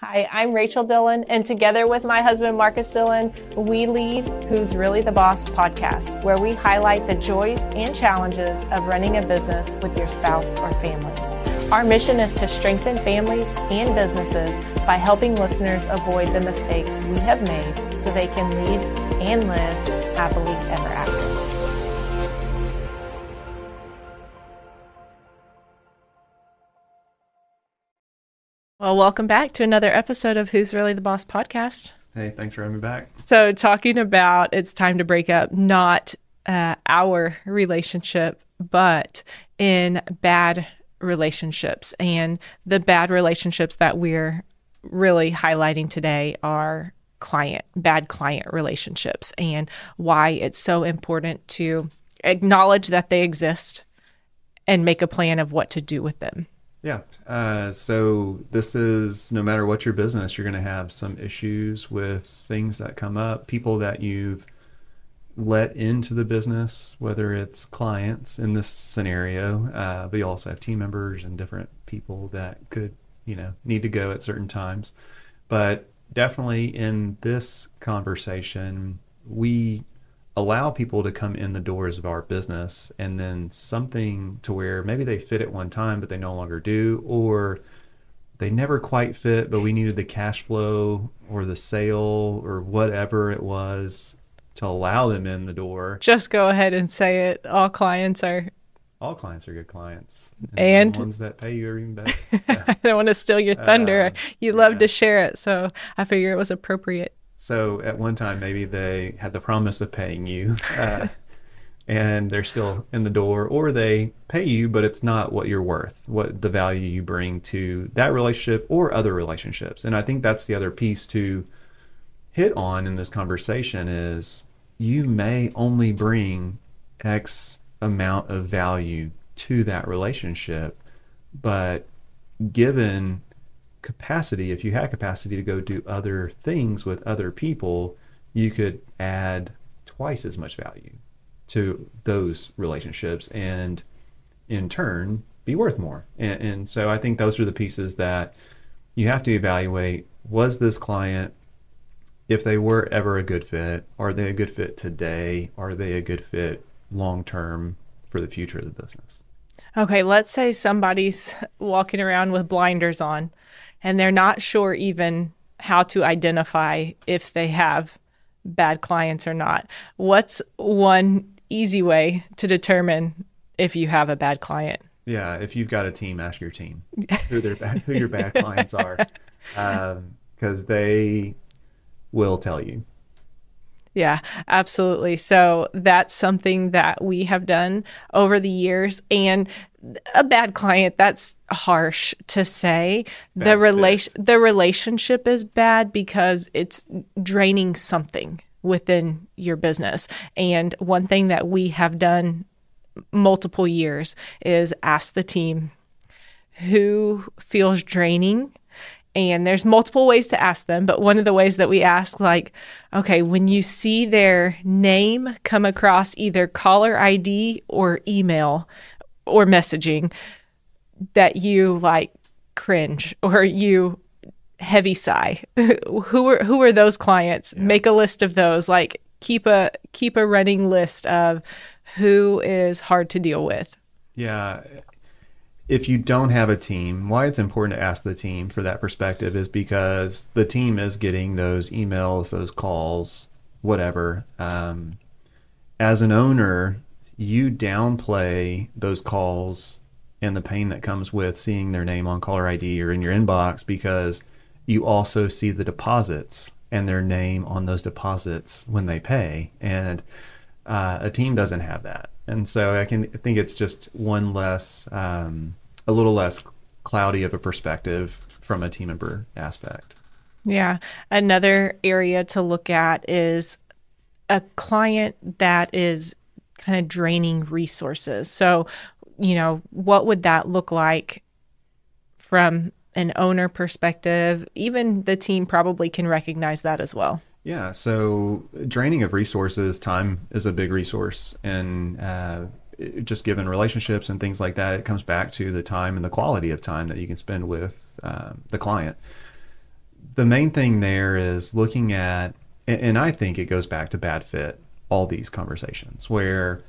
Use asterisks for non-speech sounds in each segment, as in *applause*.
Hi, I'm Rachel Dillon, and together with my husband Marcus Dillon, we lead Who's Really the Boss podcast, where we highlight the joys and challenges of running a business with your spouse or family. Our mission is to strengthen families and businesses by helping listeners avoid the mistakes we have made so they can lead and live happily ever after. Well, welcome back to another episode of Who's Really the Boss podcast. Hey, thanks for having me back. So, talking about it's time to break up, not uh, our relationship, but in bad relationships. And the bad relationships that we're really highlighting today are client, bad client relationships, and why it's so important to acknowledge that they exist and make a plan of what to do with them. Yeah. Uh, so this is no matter what your business, you're going to have some issues with things that come up, people that you've let into the business, whether it's clients in this scenario, uh, but you also have team members and different people that could, you know, need to go at certain times. But definitely in this conversation, we allow people to come in the doors of our business and then something to where maybe they fit at one time but they no longer do or they never quite fit but we needed the cash flow or the sale or whatever it was to allow them in the door Just go ahead and say it. All clients are. all clients are good clients And- the ones that pay you are even better so. I don't want to steal your thunder. Uh, you love yeah. to share it, so I figure it was appropriate. So at one time, maybe they had the promise of paying you, uh, *laughs* and they're still in the door, or they pay you, but it's not what you're worth, what the value you bring to that relationship or other relationships. And I think that's the other piece to hit on in this conversation is you may only bring X amount of value to that relationship, but given capacity, if you had capacity to go do other things with other people, you could add twice as much value to those relationships and in turn be worth more. And, and so I think those are the pieces that you have to evaluate was this client, if they were ever a good fit, are they a good fit today? Are they a good fit long term for the future of the business? Okay, let's say somebody's walking around with blinders on and they're not sure even how to identify if they have bad clients or not. What's one easy way to determine if you have a bad client? Yeah, if you've got a team, ask your team who their bad, who your bad clients are, *laughs* um, because they will tell you. Yeah, absolutely. So that's something that we have done over the years. And a bad client, that's harsh to say. the relation the relationship is bad because it's draining something within your business. And one thing that we have done multiple years is ask the team who feels draining and there's multiple ways to ask them but one of the ways that we ask like okay when you see their name come across either caller id or email or messaging that you like cringe or you heavy sigh. *laughs* Who are who are those clients? Make a list of those. Like keep a keep a running list of who is hard to deal with. Yeah. If you don't have a team, why it's important to ask the team for that perspective is because the team is getting those emails, those calls, whatever. Um, as an owner, you downplay those calls and the pain that comes with seeing their name on caller ID or in your inbox because you also see the deposits and their name on those deposits when they pay. And uh, a team doesn't have that. And so I can I think it's just one less, um, a little less cloudy of a perspective from a team member aspect. Yeah. Another area to look at is a client that is kind of draining resources. So, you know, what would that look like from an owner perspective? Even the team probably can recognize that as well. Yeah, so draining of resources, time is a big resource, and uh, just given relationships and things like that, it comes back to the time and the quality of time that you can spend with uh, the client. the main thing there is looking at, and I think it goes back to bad fit, all these conversations where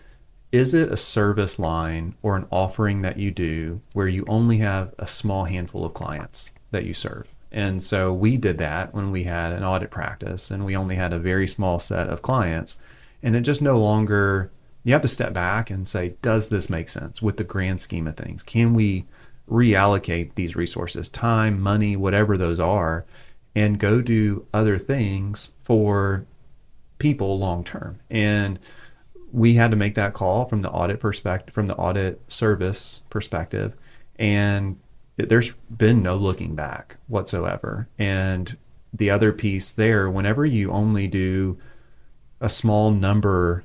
is it a service line or an offering that you do where you only have a small handful of clients that you serve? And so we did that when we had an audit practice and we only had a very small set of clients. And it just no longer, you have to step back and say, does this make sense with the grand scheme of things? Can we reallocate these resources, time, money, whatever those are, and go do other things for people long term? And we had to make that call from the audit perspective, from the audit service perspective. And there's been no looking back whatsoever. And the other piece there, whenever you only do a small number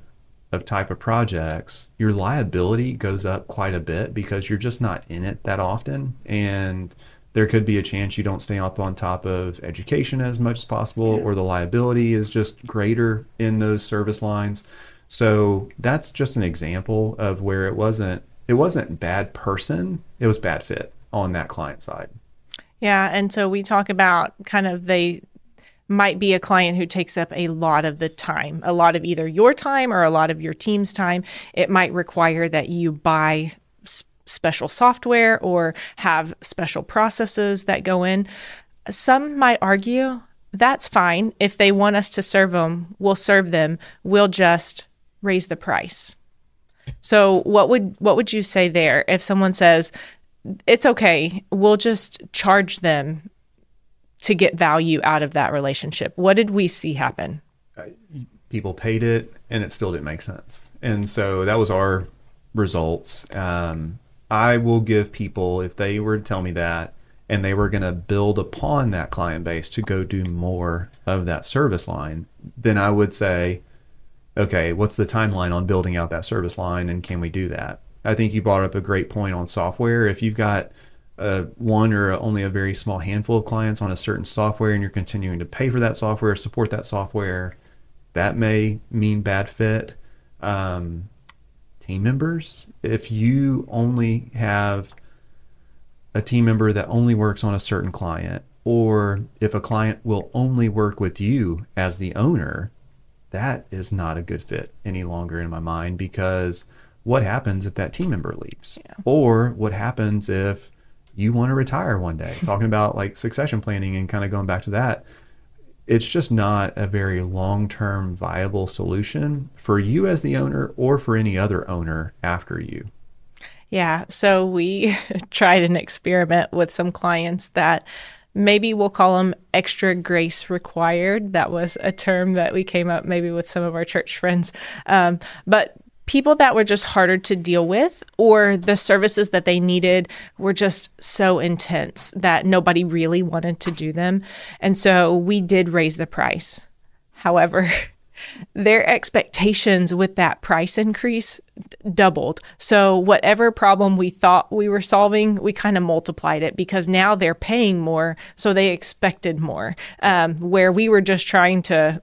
of type of projects, your liability goes up quite a bit because you're just not in it that often. And there could be a chance you don't stay up on top of education as much as possible, yeah. or the liability is just greater in those service lines. So that's just an example of where it wasn't it wasn't bad person, it was bad fit on that client side. Yeah, and so we talk about kind of they might be a client who takes up a lot of the time, a lot of either your time or a lot of your team's time. It might require that you buy special software or have special processes that go in. Some might argue that's fine. If they want us to serve them, we'll serve them. We'll just raise the price. So what would what would you say there if someone says it's okay. We'll just charge them to get value out of that relationship. What did we see happen? People paid it and it still didn't make sense. And so that was our results. Um, I will give people, if they were to tell me that, and they were going to build upon that client base to go do more of that service line, then I would say, okay, what's the timeline on building out that service line and can we do that? I think you brought up a great point on software. If you've got uh, one or only a very small handful of clients on a certain software and you're continuing to pay for that software, support that software, that may mean bad fit. Um, team members, if you only have a team member that only works on a certain client, or if a client will only work with you as the owner, that is not a good fit any longer in my mind because what happens if that team member leaves? Yeah. Or what happens if you want to retire one day? *laughs* Talking about like succession planning and kind of going back to that. It's just not a very long term viable solution for you as the owner or for any other owner after you. Yeah. So we *laughs* tried an experiment with some clients that maybe we'll call them extra grace required. That was a term that we came up maybe with some of our church friends. Um, but people that were just harder to deal with or the services that they needed were just so intense that nobody really wanted to do them. And so we did raise the price. However, *laughs* their expectations with that price increase doubled. So, whatever problem we thought we were solving, we kind of multiplied it because now they're paying more. So, they expected more. Um, where we were just trying to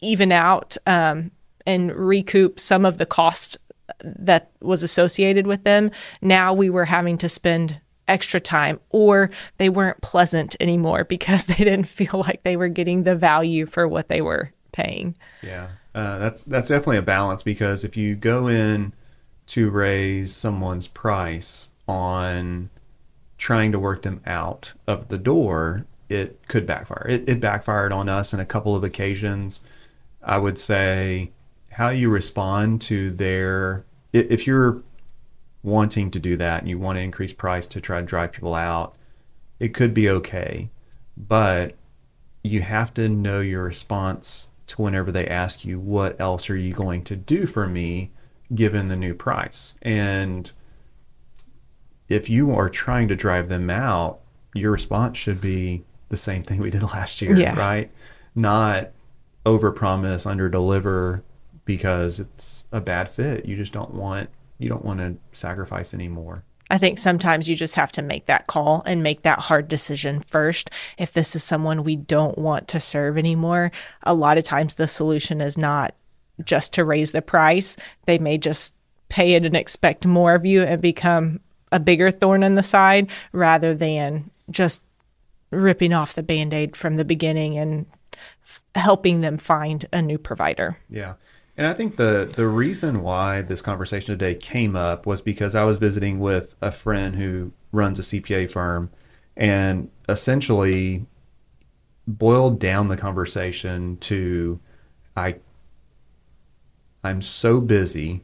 even out um, and recoup some of the cost that was associated with them. Now we were having to spend extra time or they weren't pleasant anymore *laughs* because they didn't feel like they were getting the value for what they were paying. Yeah. Uh, that's that's definitely a balance because if you go in to raise someone's price on trying to work them out of the door, it could backfire. It, it backfired on us in a couple of occasions. I would say how you respond to their if you're wanting to do that and you want to increase price to try to drive people out, it could be okay. But you have to know your response to whenever they ask you, what else are you going to do for me given the new price? And if you are trying to drive them out, your response should be the same thing we did *laughs* last year, yeah. right? Not over promise, under deliver, because it's a bad fit. You just don't want you don't want to sacrifice anymore. I think sometimes you just have to make that call and make that hard decision first. If this is someone we don't want to serve anymore, a lot of times the solution is not just to raise the price. They may just pay it and expect more of you and become a bigger thorn in the side rather than just ripping off the band-aid from the beginning and f- helping them find a new provider. Yeah. And I think the the reason why this conversation today came up was because I was visiting with a friend who runs a CPA firm and essentially boiled down the conversation to I I'm so busy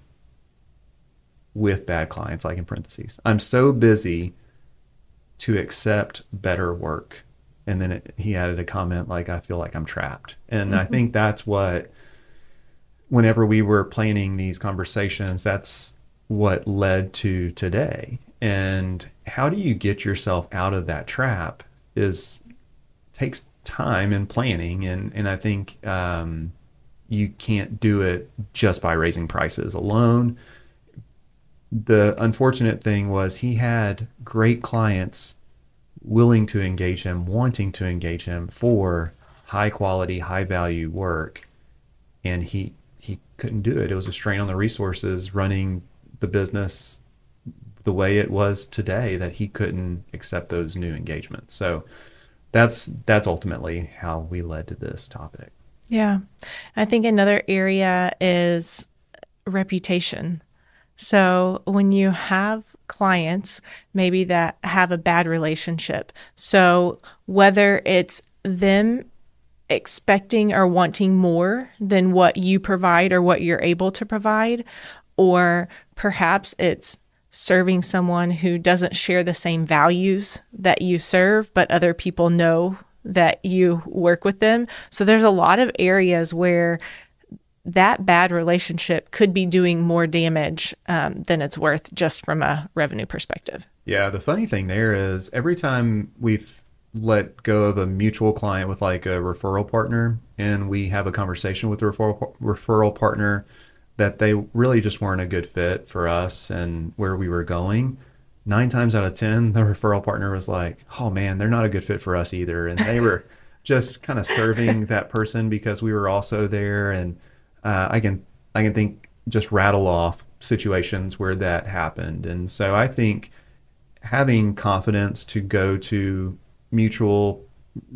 with bad clients like in parentheses. I'm so busy to accept better work. And then it, he added a comment like I feel like I'm trapped. And mm-hmm. I think that's what whenever we were planning these conversations, that's what led to today. And how do you get yourself out of that trap is takes time and planning. And, and I think um, you can't do it just by raising prices alone. The unfortunate thing was he had great clients willing to engage him, wanting to engage him for high quality, high value work. And he couldn't do it. It was a strain on the resources running the business the way it was today that he couldn't accept those new engagements. So that's that's ultimately how we led to this topic. Yeah. I think another area is reputation. So when you have clients maybe that have a bad relationship, so whether it's them expecting or wanting more than what you provide or what you're able to provide, or perhaps it's serving someone who doesn't share the same values that you serve, but other people know that you work with them. So there's a lot of areas where that bad relationship could be doing more damage um, than it's worth just from a revenue perspective. Yeah, the funny thing there is every time we've let go of a mutual client with like a referral partner and we have a conversation with the referral referral partner that they really just weren't a good fit for us and where we were going. Nine times out of ten the *laughs* referral partner was like oh man they're not a good fit for us either. And they were *laughs* just kind of serving that person because we were also there. And uh, i can i can think just rattle off situations where that happened. And so i think having confidence to go to mutual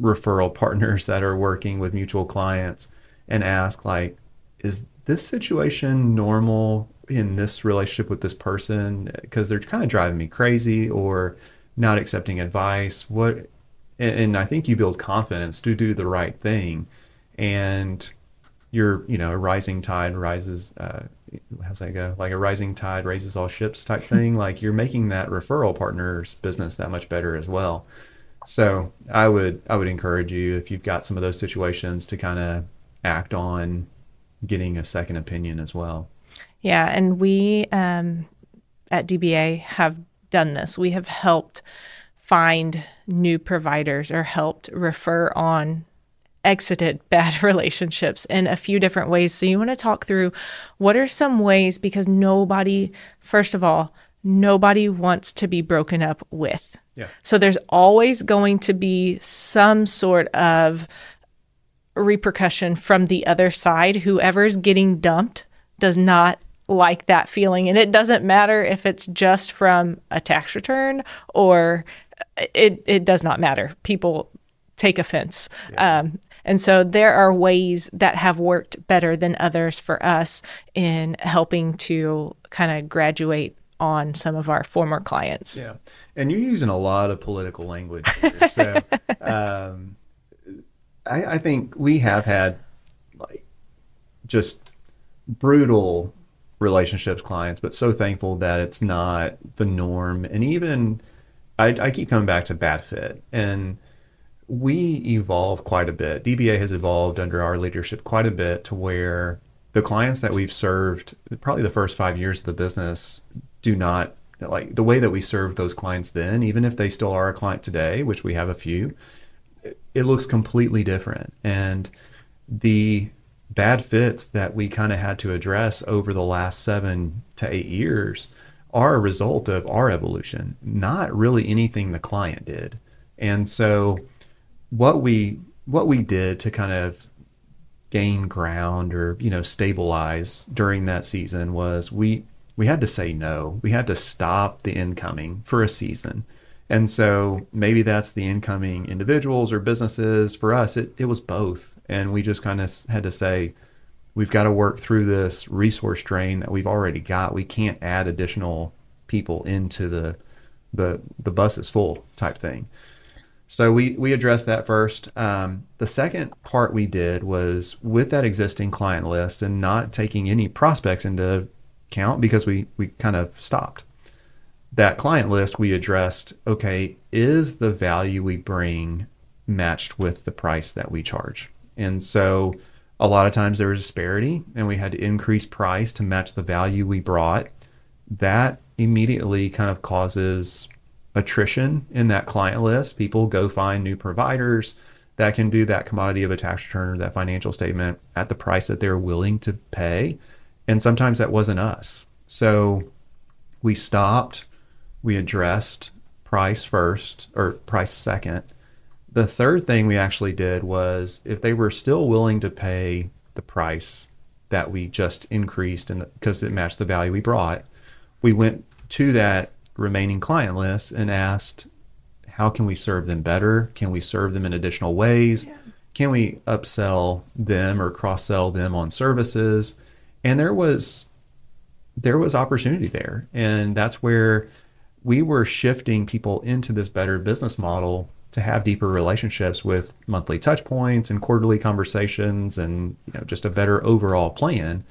referral partners that are working with mutual clients and ask like is this situation normal in this relationship with this person? Because they're kind of driving me crazy or not accepting advice. What and, i think you build confidence to do the right thing. And you're you know a rising tide rises uh, how's that go? Like a rising tide raises all ships type thing. *laughs* Like you're making that referral partner's business that much better as well so I would I would encourage you if you've got some of those situations to kind of act on getting a second opinion as well. Yeah, and we um, at DBA have done this. We have helped find new providers or helped refer on exited *laughs* bad relationships in a few different ways. So you want to talk through what are some ways because nobody first of all nobody wants to be broken up with. Yeah. So there's always going to be some sort of repercussion from the other side. Whoever's getting dumped does not like that feeling. And it doesn't matter if it's just from a tax return or it, it does not matter. People take offense. Yeah. Um, and so there are ways that have worked better than others for us in helping to kind of graduate on some of our former clients. Yeah. And you're using a lot of political language here. So *laughs* um, I, I think we have had like just brutal relationships clients, but so thankful that it's not the norm. And even I, I keep coming back to bad fit. And we evolve quite a bit. DBA has evolved under our leadership quite a bit to where the clients that we've served, probably the first five years of the business, do not like the way that we served those clients then, even if they still are a client today, which we have a few, it looks completely different. And the bad fits that we kind of had to address over the last seven to eight years are a result of our evolution, not really anything the client did. And so what we what we did to kind of gain ground or you know stabilize during that season was we we had to say no. We had to stop the incoming for a season. And so maybe that's the incoming individuals or businesses. For us, it, it was both. And we just kind of had to say, we've got to work through this resource drain that we've already got. We can't add additional people into the the the bus is full type thing. So we we addressed that first. Um, the second part we did was with that existing client list and not taking any prospects into account because we we kind of stopped that client list. We addressed okay, is the value we bring matched with the price that we charge? And so a lot of times there was disparity, and we had to increase price to match the value we brought. That immediately kind of causes attrition in that client list. People go find new providers that can do that commodity of a tax return or that financial statement at the price that they're willing to pay. And sometimes that wasn't us. So we stopped, we addressed price first or price second. The third thing we actually did was if they were still willing to pay the price that we just increased and because it matched the value we brought, we went to that remaining client list and asked, how can we serve them better? Can we serve them in additional ways? Yeah. Can we upsell them or cross sell them on services? And there was there was opportunity there. And that's where we were shifting people into this better business model to have deeper relationships with monthly touch points and quarterly conversations and you know just a better overall plan.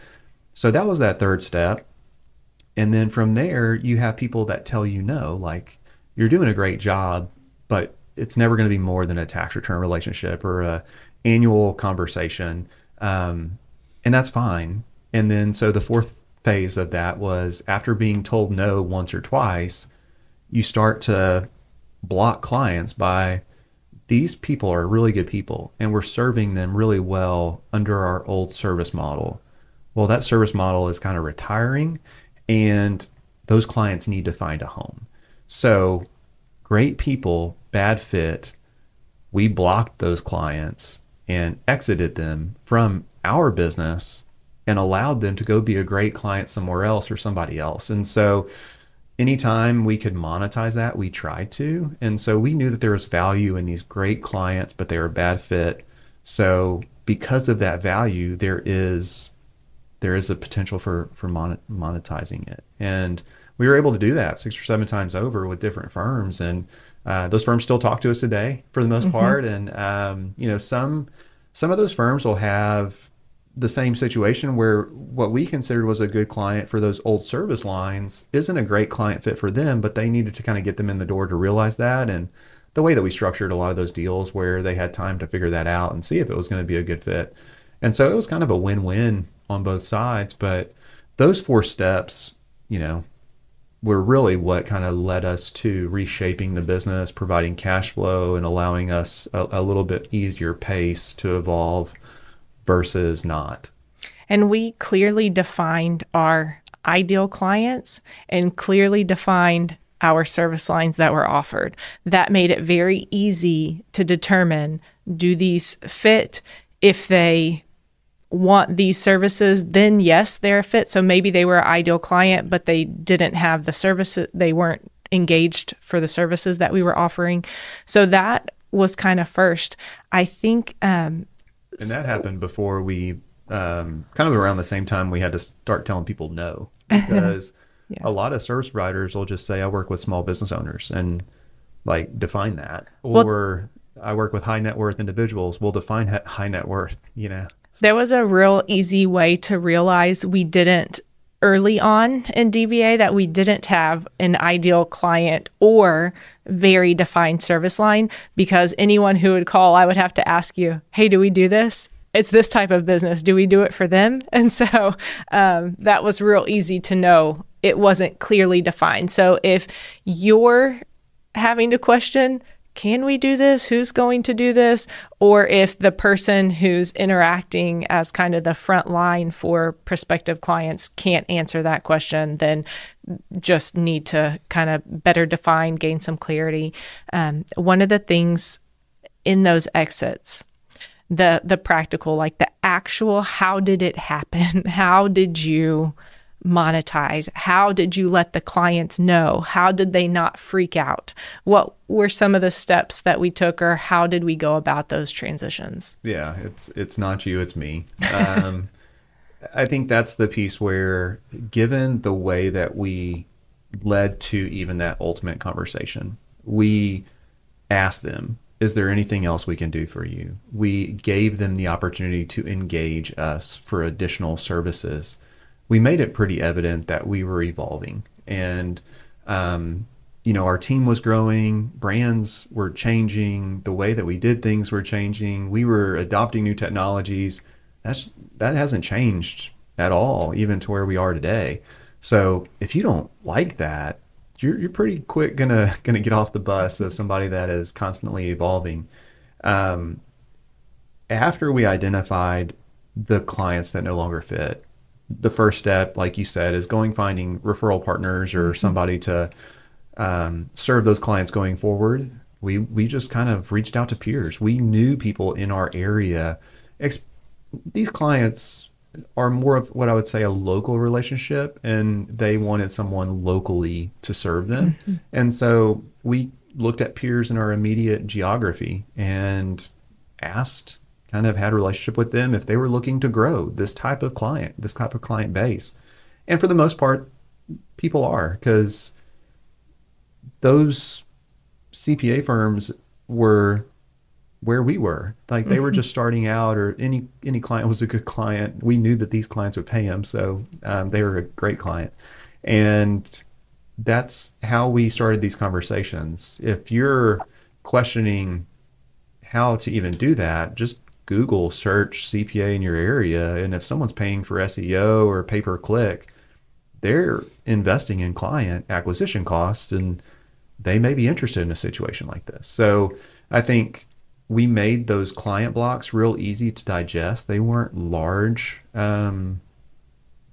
So that was that third step. And then from there, you have people that tell you no, like you're doing a great job, but it's never going to be more than a tax return relationship or a annual conversation, um, and that's fine. And then so the fourth phase of that was after being told no once or twice, you start to block clients by these people are really good people and we're serving them really well under our old service model. Well, that service model is kind of retiring and those clients need to find a home. So, great people, bad fit, we blocked those clients and exited them from our business and allowed them to go be a great client somewhere else or somebody else. And so, anytime we could monetize that, we tried to. And so, we knew that there was value in these great clients, but they were a bad fit. So, because of that value, there is there is a potential for for monetizing it. And we were able to do that six or seven times over with different firms, and uh, those firms still talk to us today for the most mm-hmm. part. And um, you know, some some of those firms will have the same situation where what we considered was a good client for those old service lines isn't a great client fit for them, but they needed to kind of get them in the door to realize that. And the way that we structured a lot of those deals where they had time to figure that out and see if it was going to be a good fit. And so it was kind of a win-win on both sides. But those four steps, you know, were really what kind of led us to reshaping the business, providing cash flow, and allowing us a, a little bit easier pace to evolve versus not. And we clearly defined our ideal clients and clearly defined our service lines that were offered. That made it very easy to determine do these fit? If they want these services, then yes, they're a fit. So maybe they were an ideal client, but they didn't have the services, they weren't engaged for the services that we were offering. So that was kind of first. I think. Um, and that happened before we, um, kind of around the same time we had to start telling people no *laughs* because yeah. a lot of service providers will just say, I work with small business owners and like define that. Or well, I work with high net worth individuals. We'll define high net worth, you know. There was a real easy way to realize we didn't early on in DBA that we didn't have an ideal client or very defined service line because anyone who would call, I would have to ask you, hey, do we do this? It's this type of business. Do we do it for them? *laughs* And so um, that was real easy to know. It wasn't clearly defined. So if you're having to question, can we do this? Who's going to do this? Or if the person who's interacting as kind of the front line for prospective clients can't answer that question, then just need to kind of better define, gain some clarity. Um, one of the things in those exits, the the practical, like the actual, how did it happen? *laughs* How did you monetize? How did you let the clients know? How did they not freak out? What were some of the steps that we took, or how did we go about those transitions? Yeah, it's it's not you, it's me. Um, *laughs* I think that's the piece where, given the way that we led to even that ultimate conversation, we asked them, "Is there anything else we can do for you?" We gave them the opportunity to engage us for additional services we made it pretty evident that we were evolving. And um, you know our team was growing brands were changing the way that we did things were changing we were adopting new technologies. That's that hasn't changed at all even to where we are today. So if you don't like that you're, you're pretty quick gonna *laughs* gonna get off the bus of somebody that is constantly evolving. Um, after we identified the clients that no longer fit the first step, like you said, is going finding referral partners or mm-hmm. somebody to um, serve those clients going forward. We we just kind of reached out to peers. We knew people in our area. Ex- these clients are more of what I would say a local relationship, and they wanted someone locally to serve them. Mm-hmm. And so we looked at peers in our immediate geography and asked kind of had a relationship with them if they were looking to grow this type of client, this type of client base. And for the most part, people are because those CPA firms were where we were. Like they mm-hmm. were just starting out, or any any client was a good client. We knew that these clients would pay them, so um, they were a great client, and that's how we started these conversations. If you're questioning how to even do that, just Google search CPA in your area, and if someone's paying for SEO or pay per click, they're investing in client acquisition costs, and they may be interested in a situation like this. So I think we made those client blocks real easy to digest. They weren't large. Um,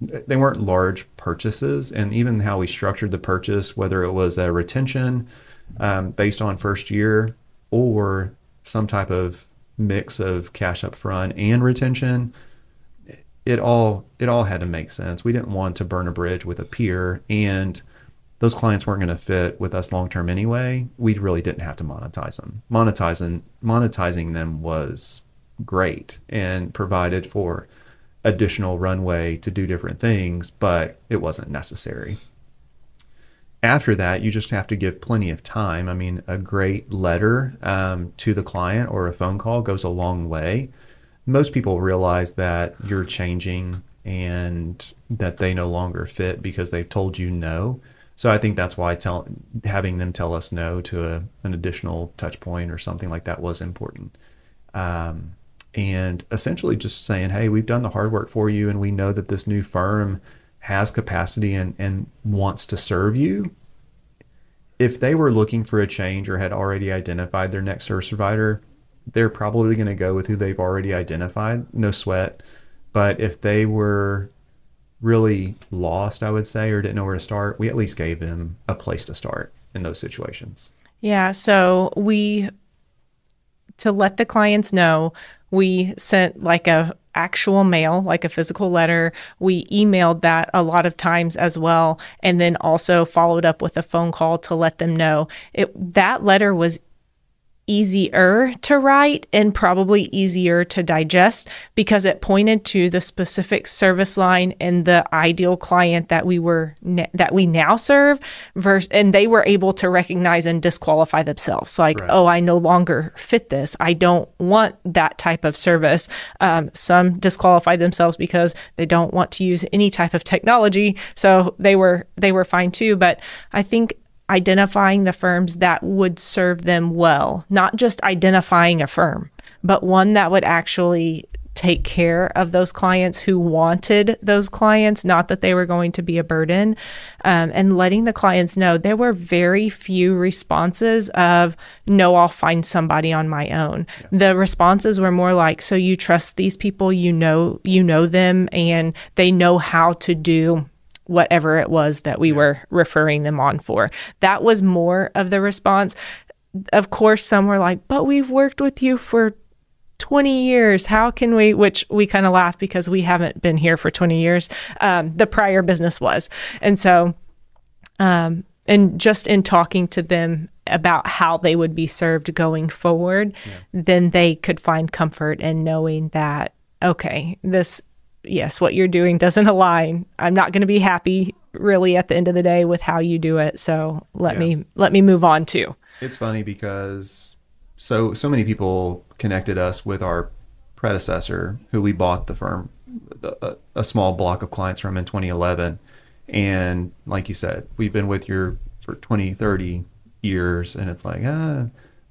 they weren't large purchases, and even how we structured the purchase, whether it was a retention um, based on first year or some type of mix of cash up front and retention it all it all had to make sense. We didn't want to burn a bridge with a peer and those clients weren't going to fit with us long term anyway. We really didn't have to monetize them. Monetizing monetizing them was great and provided for additional runway to do different things but it wasn't necessary after that, you just have to give plenty of time. I mean, a great letter um, to the client or a phone call goes a long way. Most people realize that you're changing and that they no longer fit because they've told you no. So I think that's why tell, having them tell us no to a, an additional touch point or something like that was important. Um, and essentially just saying, hey, we've done the hard work for you and we know that this new firm has capacity and, and wants to serve you, if they were looking for a change or had already identified their next service provider, they're probably going to go with who they've already identified. No sweat. But if they were really lost, I would say, or didn't know where to start, we at least gave them a place to start in those situations. Yeah. So we, to let the clients know, we sent like a actual mail, like a physical letter. We emailed that a lot of times as well, and then also followed up with a phone call to let them know. It that letter was easier to write and probably easier to digest because it pointed to the specific service line and the ideal client that we were that we now serve versus and they were able to recognize and disqualify themselves. Like right. oh i no longer fit this. I don't want that type of service. Um, some disqualify themselves because they don't want to use any type of technology. So they were they were fine too. But i think identifying the firms that would serve them well, not just identifying a firm, but one that would actually take care of those clients who wanted those clients, not that they were going to be a burden, um, and letting the clients know there were very few responses of, no, I'll find somebody on my own. Yeah. The responses were more like, so you trust these people, you know, you know them, and they know how to do whatever it was that we yeah. were referring them on for. That was more of the response. Of course, some were like, but we've worked with you for 20 years. How can we, which we kind of laugh because we haven't been here for 20 years. Um, the prior business was. And so, um, and just in talking to them about how they would be served going forward, yeah. then they could find comfort in knowing that, okay, this, yes, what you're doing doesn't align. I'm not going to be happy really at the end of the day with how you do it. So let yeah. me, let me move on too. It's funny because so, so many people connected us with our predecessor who we bought the firm, a, a small block of clients from in 2011 and like you said, we've been with you for 20, 30 years, and it's like, uh,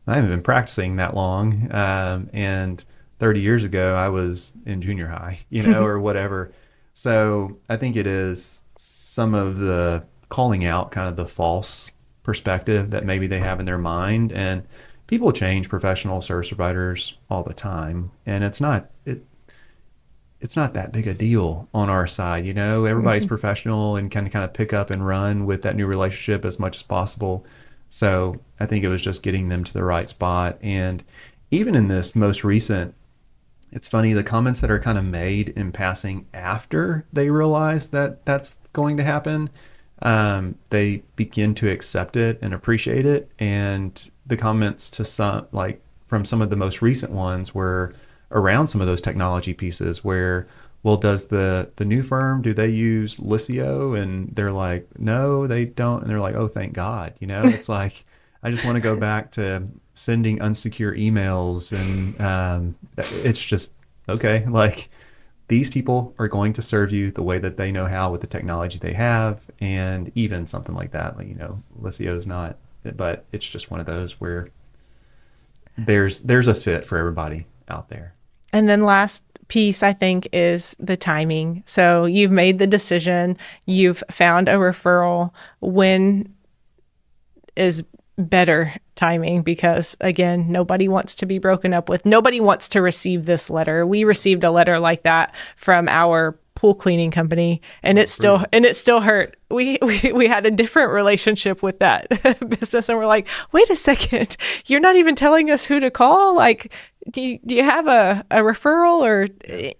I haven't been practicing that long. Um, and 30 years ago, I was in junior high, *laughs* you know, or *laughs* whatever. So I think it is some of the calling out kind of the false perspective that maybe they have in their mind. And people change professional service providers all the time. And it's not, it, it's not that big a deal on our side. You know, everybody's mm-hmm. professional and kind of kind of pick up and run with that new relationship as much as possible. So I think it was just getting them to the right spot. And even in this most recent, it's funny the comments that are kind of made in passing after they realize that that's going to happen. Um, they begin to accept it and appreciate it. And the comments to some, like from some of the most recent ones, were around some of those technology pieces where well does the the new firm do they use Liscio and they're like no they don't and they're like oh thank god you know *laughs* it's like i just want to go back to sending unsecure emails and um, it's just okay like these people are going to serve you the way that they know how with the technology they have and even something like that like you know Liscio is not but it's just one of those where there's there's a fit for everybody out there and then last piece, I think, is the timing. So you've made the decision, you've found a referral. When is better timing because again nobody wants to be broken up with nobody wants to receive this letter we received a letter like that from our pool cleaning company and it still and it still hurt we, *laughs* we we had a different relationship with that *laughs* business and we're like wait a second you're not even telling us who to call like do you, do you have a, a referral or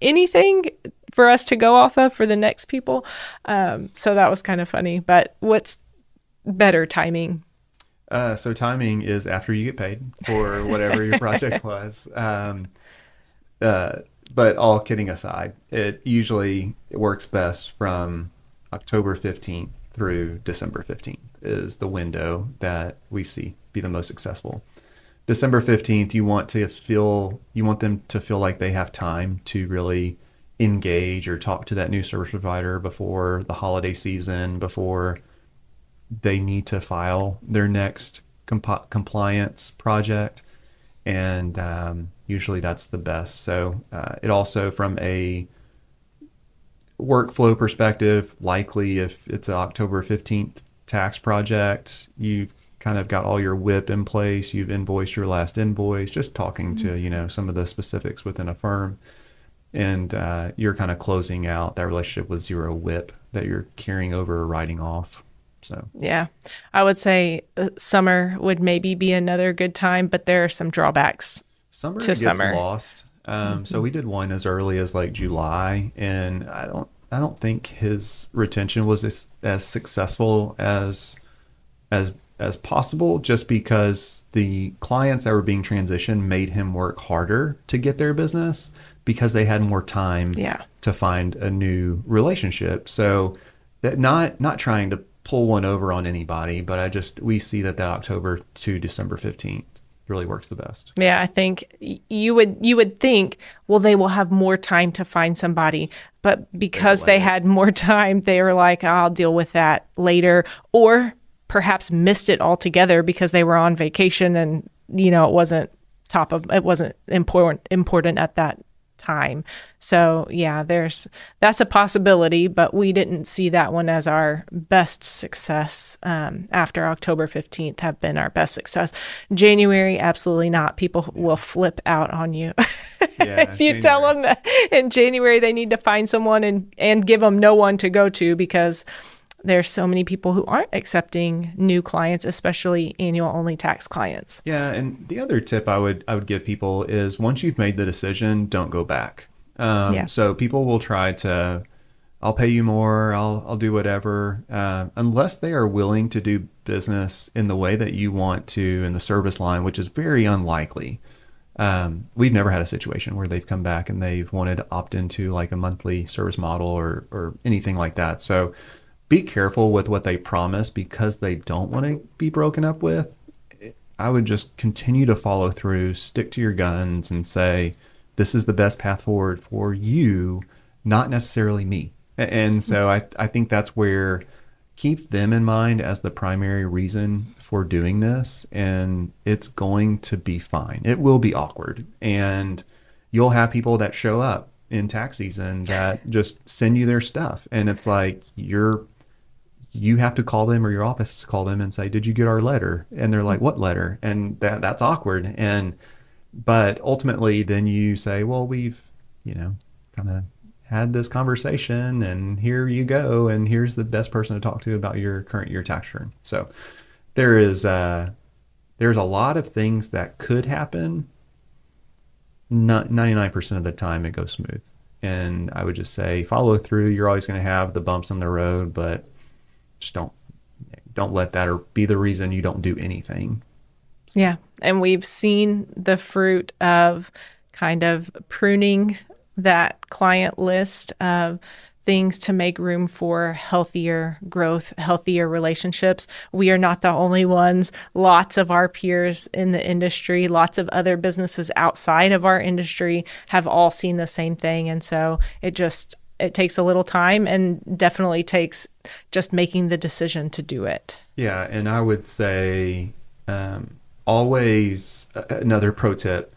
anything for us to go off of for the next people? Um, so that was kind of funny. But what's better timing? Uh, so timing is after you get paid for whatever your project *laughs* was. Um, uh, but all kidding aside, it usually it works best from October 15th through December 15th is the window that we see be the most successful. December 15th, you want to feel, you want them to feel like they have time to really engage or talk to that new service provider before the holiday season, before they need to file their next comp- compliance project. And um, usually that's the best. So uh, it also, from a workflow perspective, likely if it's an October 15th tax project, you've kind of got all your WIP in place, you've invoiced your last invoice, just talking to, you know, some of the specifics within a firm. And uh, you're kind of closing out that relationship with zero WIP that you're carrying over or writing off. So, yeah, I would say uh, summer would maybe be another good time, but there are some drawbacks summer to gets summer. lost. Um, mm-hmm. So we did one as early as like July, and I don't, I don't think his retention was as, as successful as, as as possible just because the clients that were being transitioned made him work harder to get their business because they had more time yeah. to find a new relationship. So that not not trying to pull one over on anybody, but I just we see that that October to December 15th really works the best. Yeah, I think you would you would think well they will have more time to find somebody, but because they, they had more *laughs* time, they were like I'll deal with that later or perhaps missed it altogether because they were on vacation and you know it wasn't top of it wasn't important important at that time. So yeah, there's that's a possibility, but we didn't see that one as our best success. Um, after October fifteenth, have been our best success. January, absolutely not. People will flip out on you *laughs* yeah, if you January. tell them that in January they need to find someone and and give them no one to go to because there's so many people who aren't accepting new clients, especially annual only tax clients. Yeah, and the other tip I would I would give people is once you've made the decision, don't go back. Um, yeah. So people will try to, I'll pay you more, I'll I'll do whatever, uh, unless they are willing to do business in the way that you want to in the service line, which is very unlikely. Um, we've never had a situation where they've come back and they've wanted to opt into like a monthly service model or or anything like that. So be careful with what they promise because they don't want to be broken up with. I would just continue to follow through, stick to your guns, and say, this is the best path forward for you, not necessarily me. And so mm-hmm. I, I think that's where keep them in mind as the primary reason for doing this. And it's going to be fine. It will be awkward. And you'll have people that show up in tax season that *laughs* just send you their stuff. And it's like, you're you have to call them or your office has to call them and say, "Did you get our letter?" And they're like, "What letter?" And that that's awkward. And but ultimately, then you say, "Well, we've you know kind of had this conversation, and here you go, and here's the best person to talk to about your current year tax return." So there is uh, there's a lot of things that could happen. Not 99% of the time, it goes smooth. And I would just say follow through. You're always going to have the bumps on the road, but just don't don't let that or be the reason you don't do anything. Yeah. And we've seen the fruit of kind of pruning that client list of things to make room for healthier growth, healthier relationships. We are not the only ones. Lots of our peers in the industry, lots of other businesses outside of our industry have all seen the same thing. And so it just it takes a little time and definitely takes just making the decision to do it. Yeah, and I would say um, always uh, another pro tip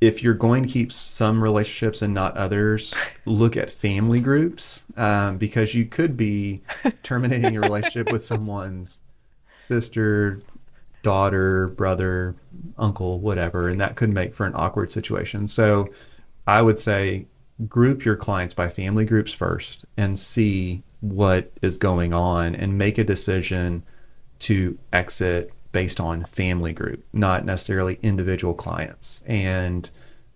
if you're going to keep some relationships and not others, *laughs* look at family groups um, because you could be *laughs* terminating a relationship with someone's sister, daughter, brother, uncle, whatever, and that could make for an awkward situation. So I would say group your clients by family groups first and see what is going on and make a decision to exit based on family group, not necessarily individual clients. And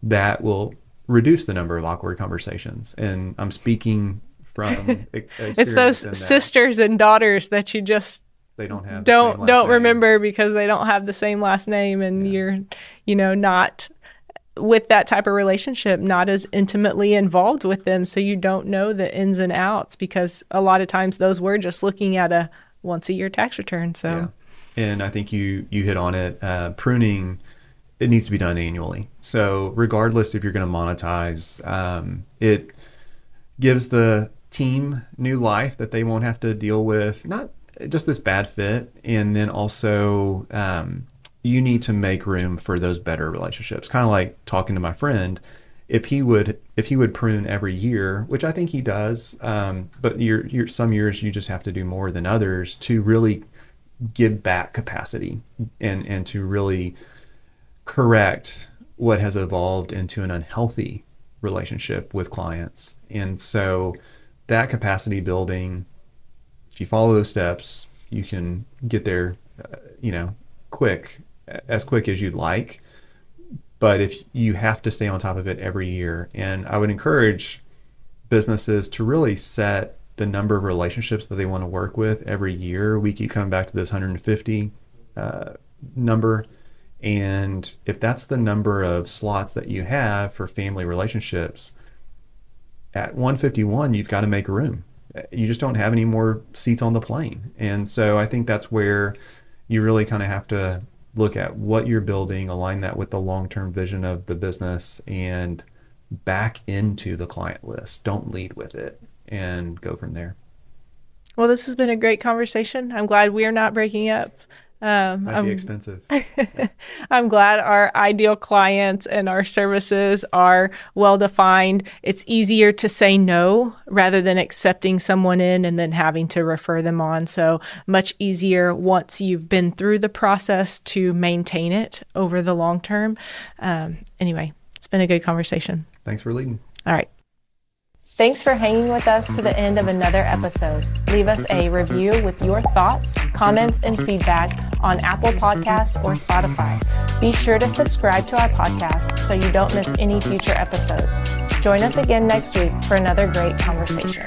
that will reduce the number of awkward conversations. And I'm speaking from *laughs* it's those sisters and daughters that you just they don't have don't don't name. remember because they don't have the same last name and yeah. you're you know not with that type of relationship, not as intimately involved with them. So you don't know the ins and outs because a lot of times those were just looking at a once a year tax return. So, yeah. and I think you, you hit on it. Uh, pruning, it needs to be done annually. So regardless if you're going to monetize, um, it gives the team new life that they won't have to deal with, not just this bad fit. And then also, um, you need to make room for those better relationships. Kind of like talking to my friend, if he would if he would prune every year, which I think he does, um, but you're, you're, some years you just have to do more than others to really give back capacity and and to really correct what has evolved into an unhealthy relationship with clients. And so that capacity building, if you follow those steps, you can get there, uh, you know, quick as quick as you'd like. But if you have to stay on top of it every year, and I would encourage businesses to really set the number of relationships that they want to work with every year. We keep coming back to this 150 uh, number. And if that's the number of slots that you have for family relationships, at 151, you've got to make room. You just don't have any more seats on the plane. And so I think that's where you really kind of have to look at what you're building, align that with the long term vision of the business, and back into the client list. Don't lead with it and go from there. Well, this has been a great conversation. I'm glad we are not breaking up. Um, That'd I'm, be expensive. *laughs* I'm glad our ideal clients and our services are well defined. It's easier to say no rather than accepting someone in and then having to refer them on. So much easier once you've been through the process to maintain it over the long term. Um, anyway, it's been a good conversation. Thanks for leading. All right. Thanks for hanging with us to the end of another episode. Leave us a review with your thoughts, comments, and feedback on Apple Podcasts or Spotify. Be sure to subscribe to our podcast so you don't miss any future episodes. Join us again next week for another great conversation.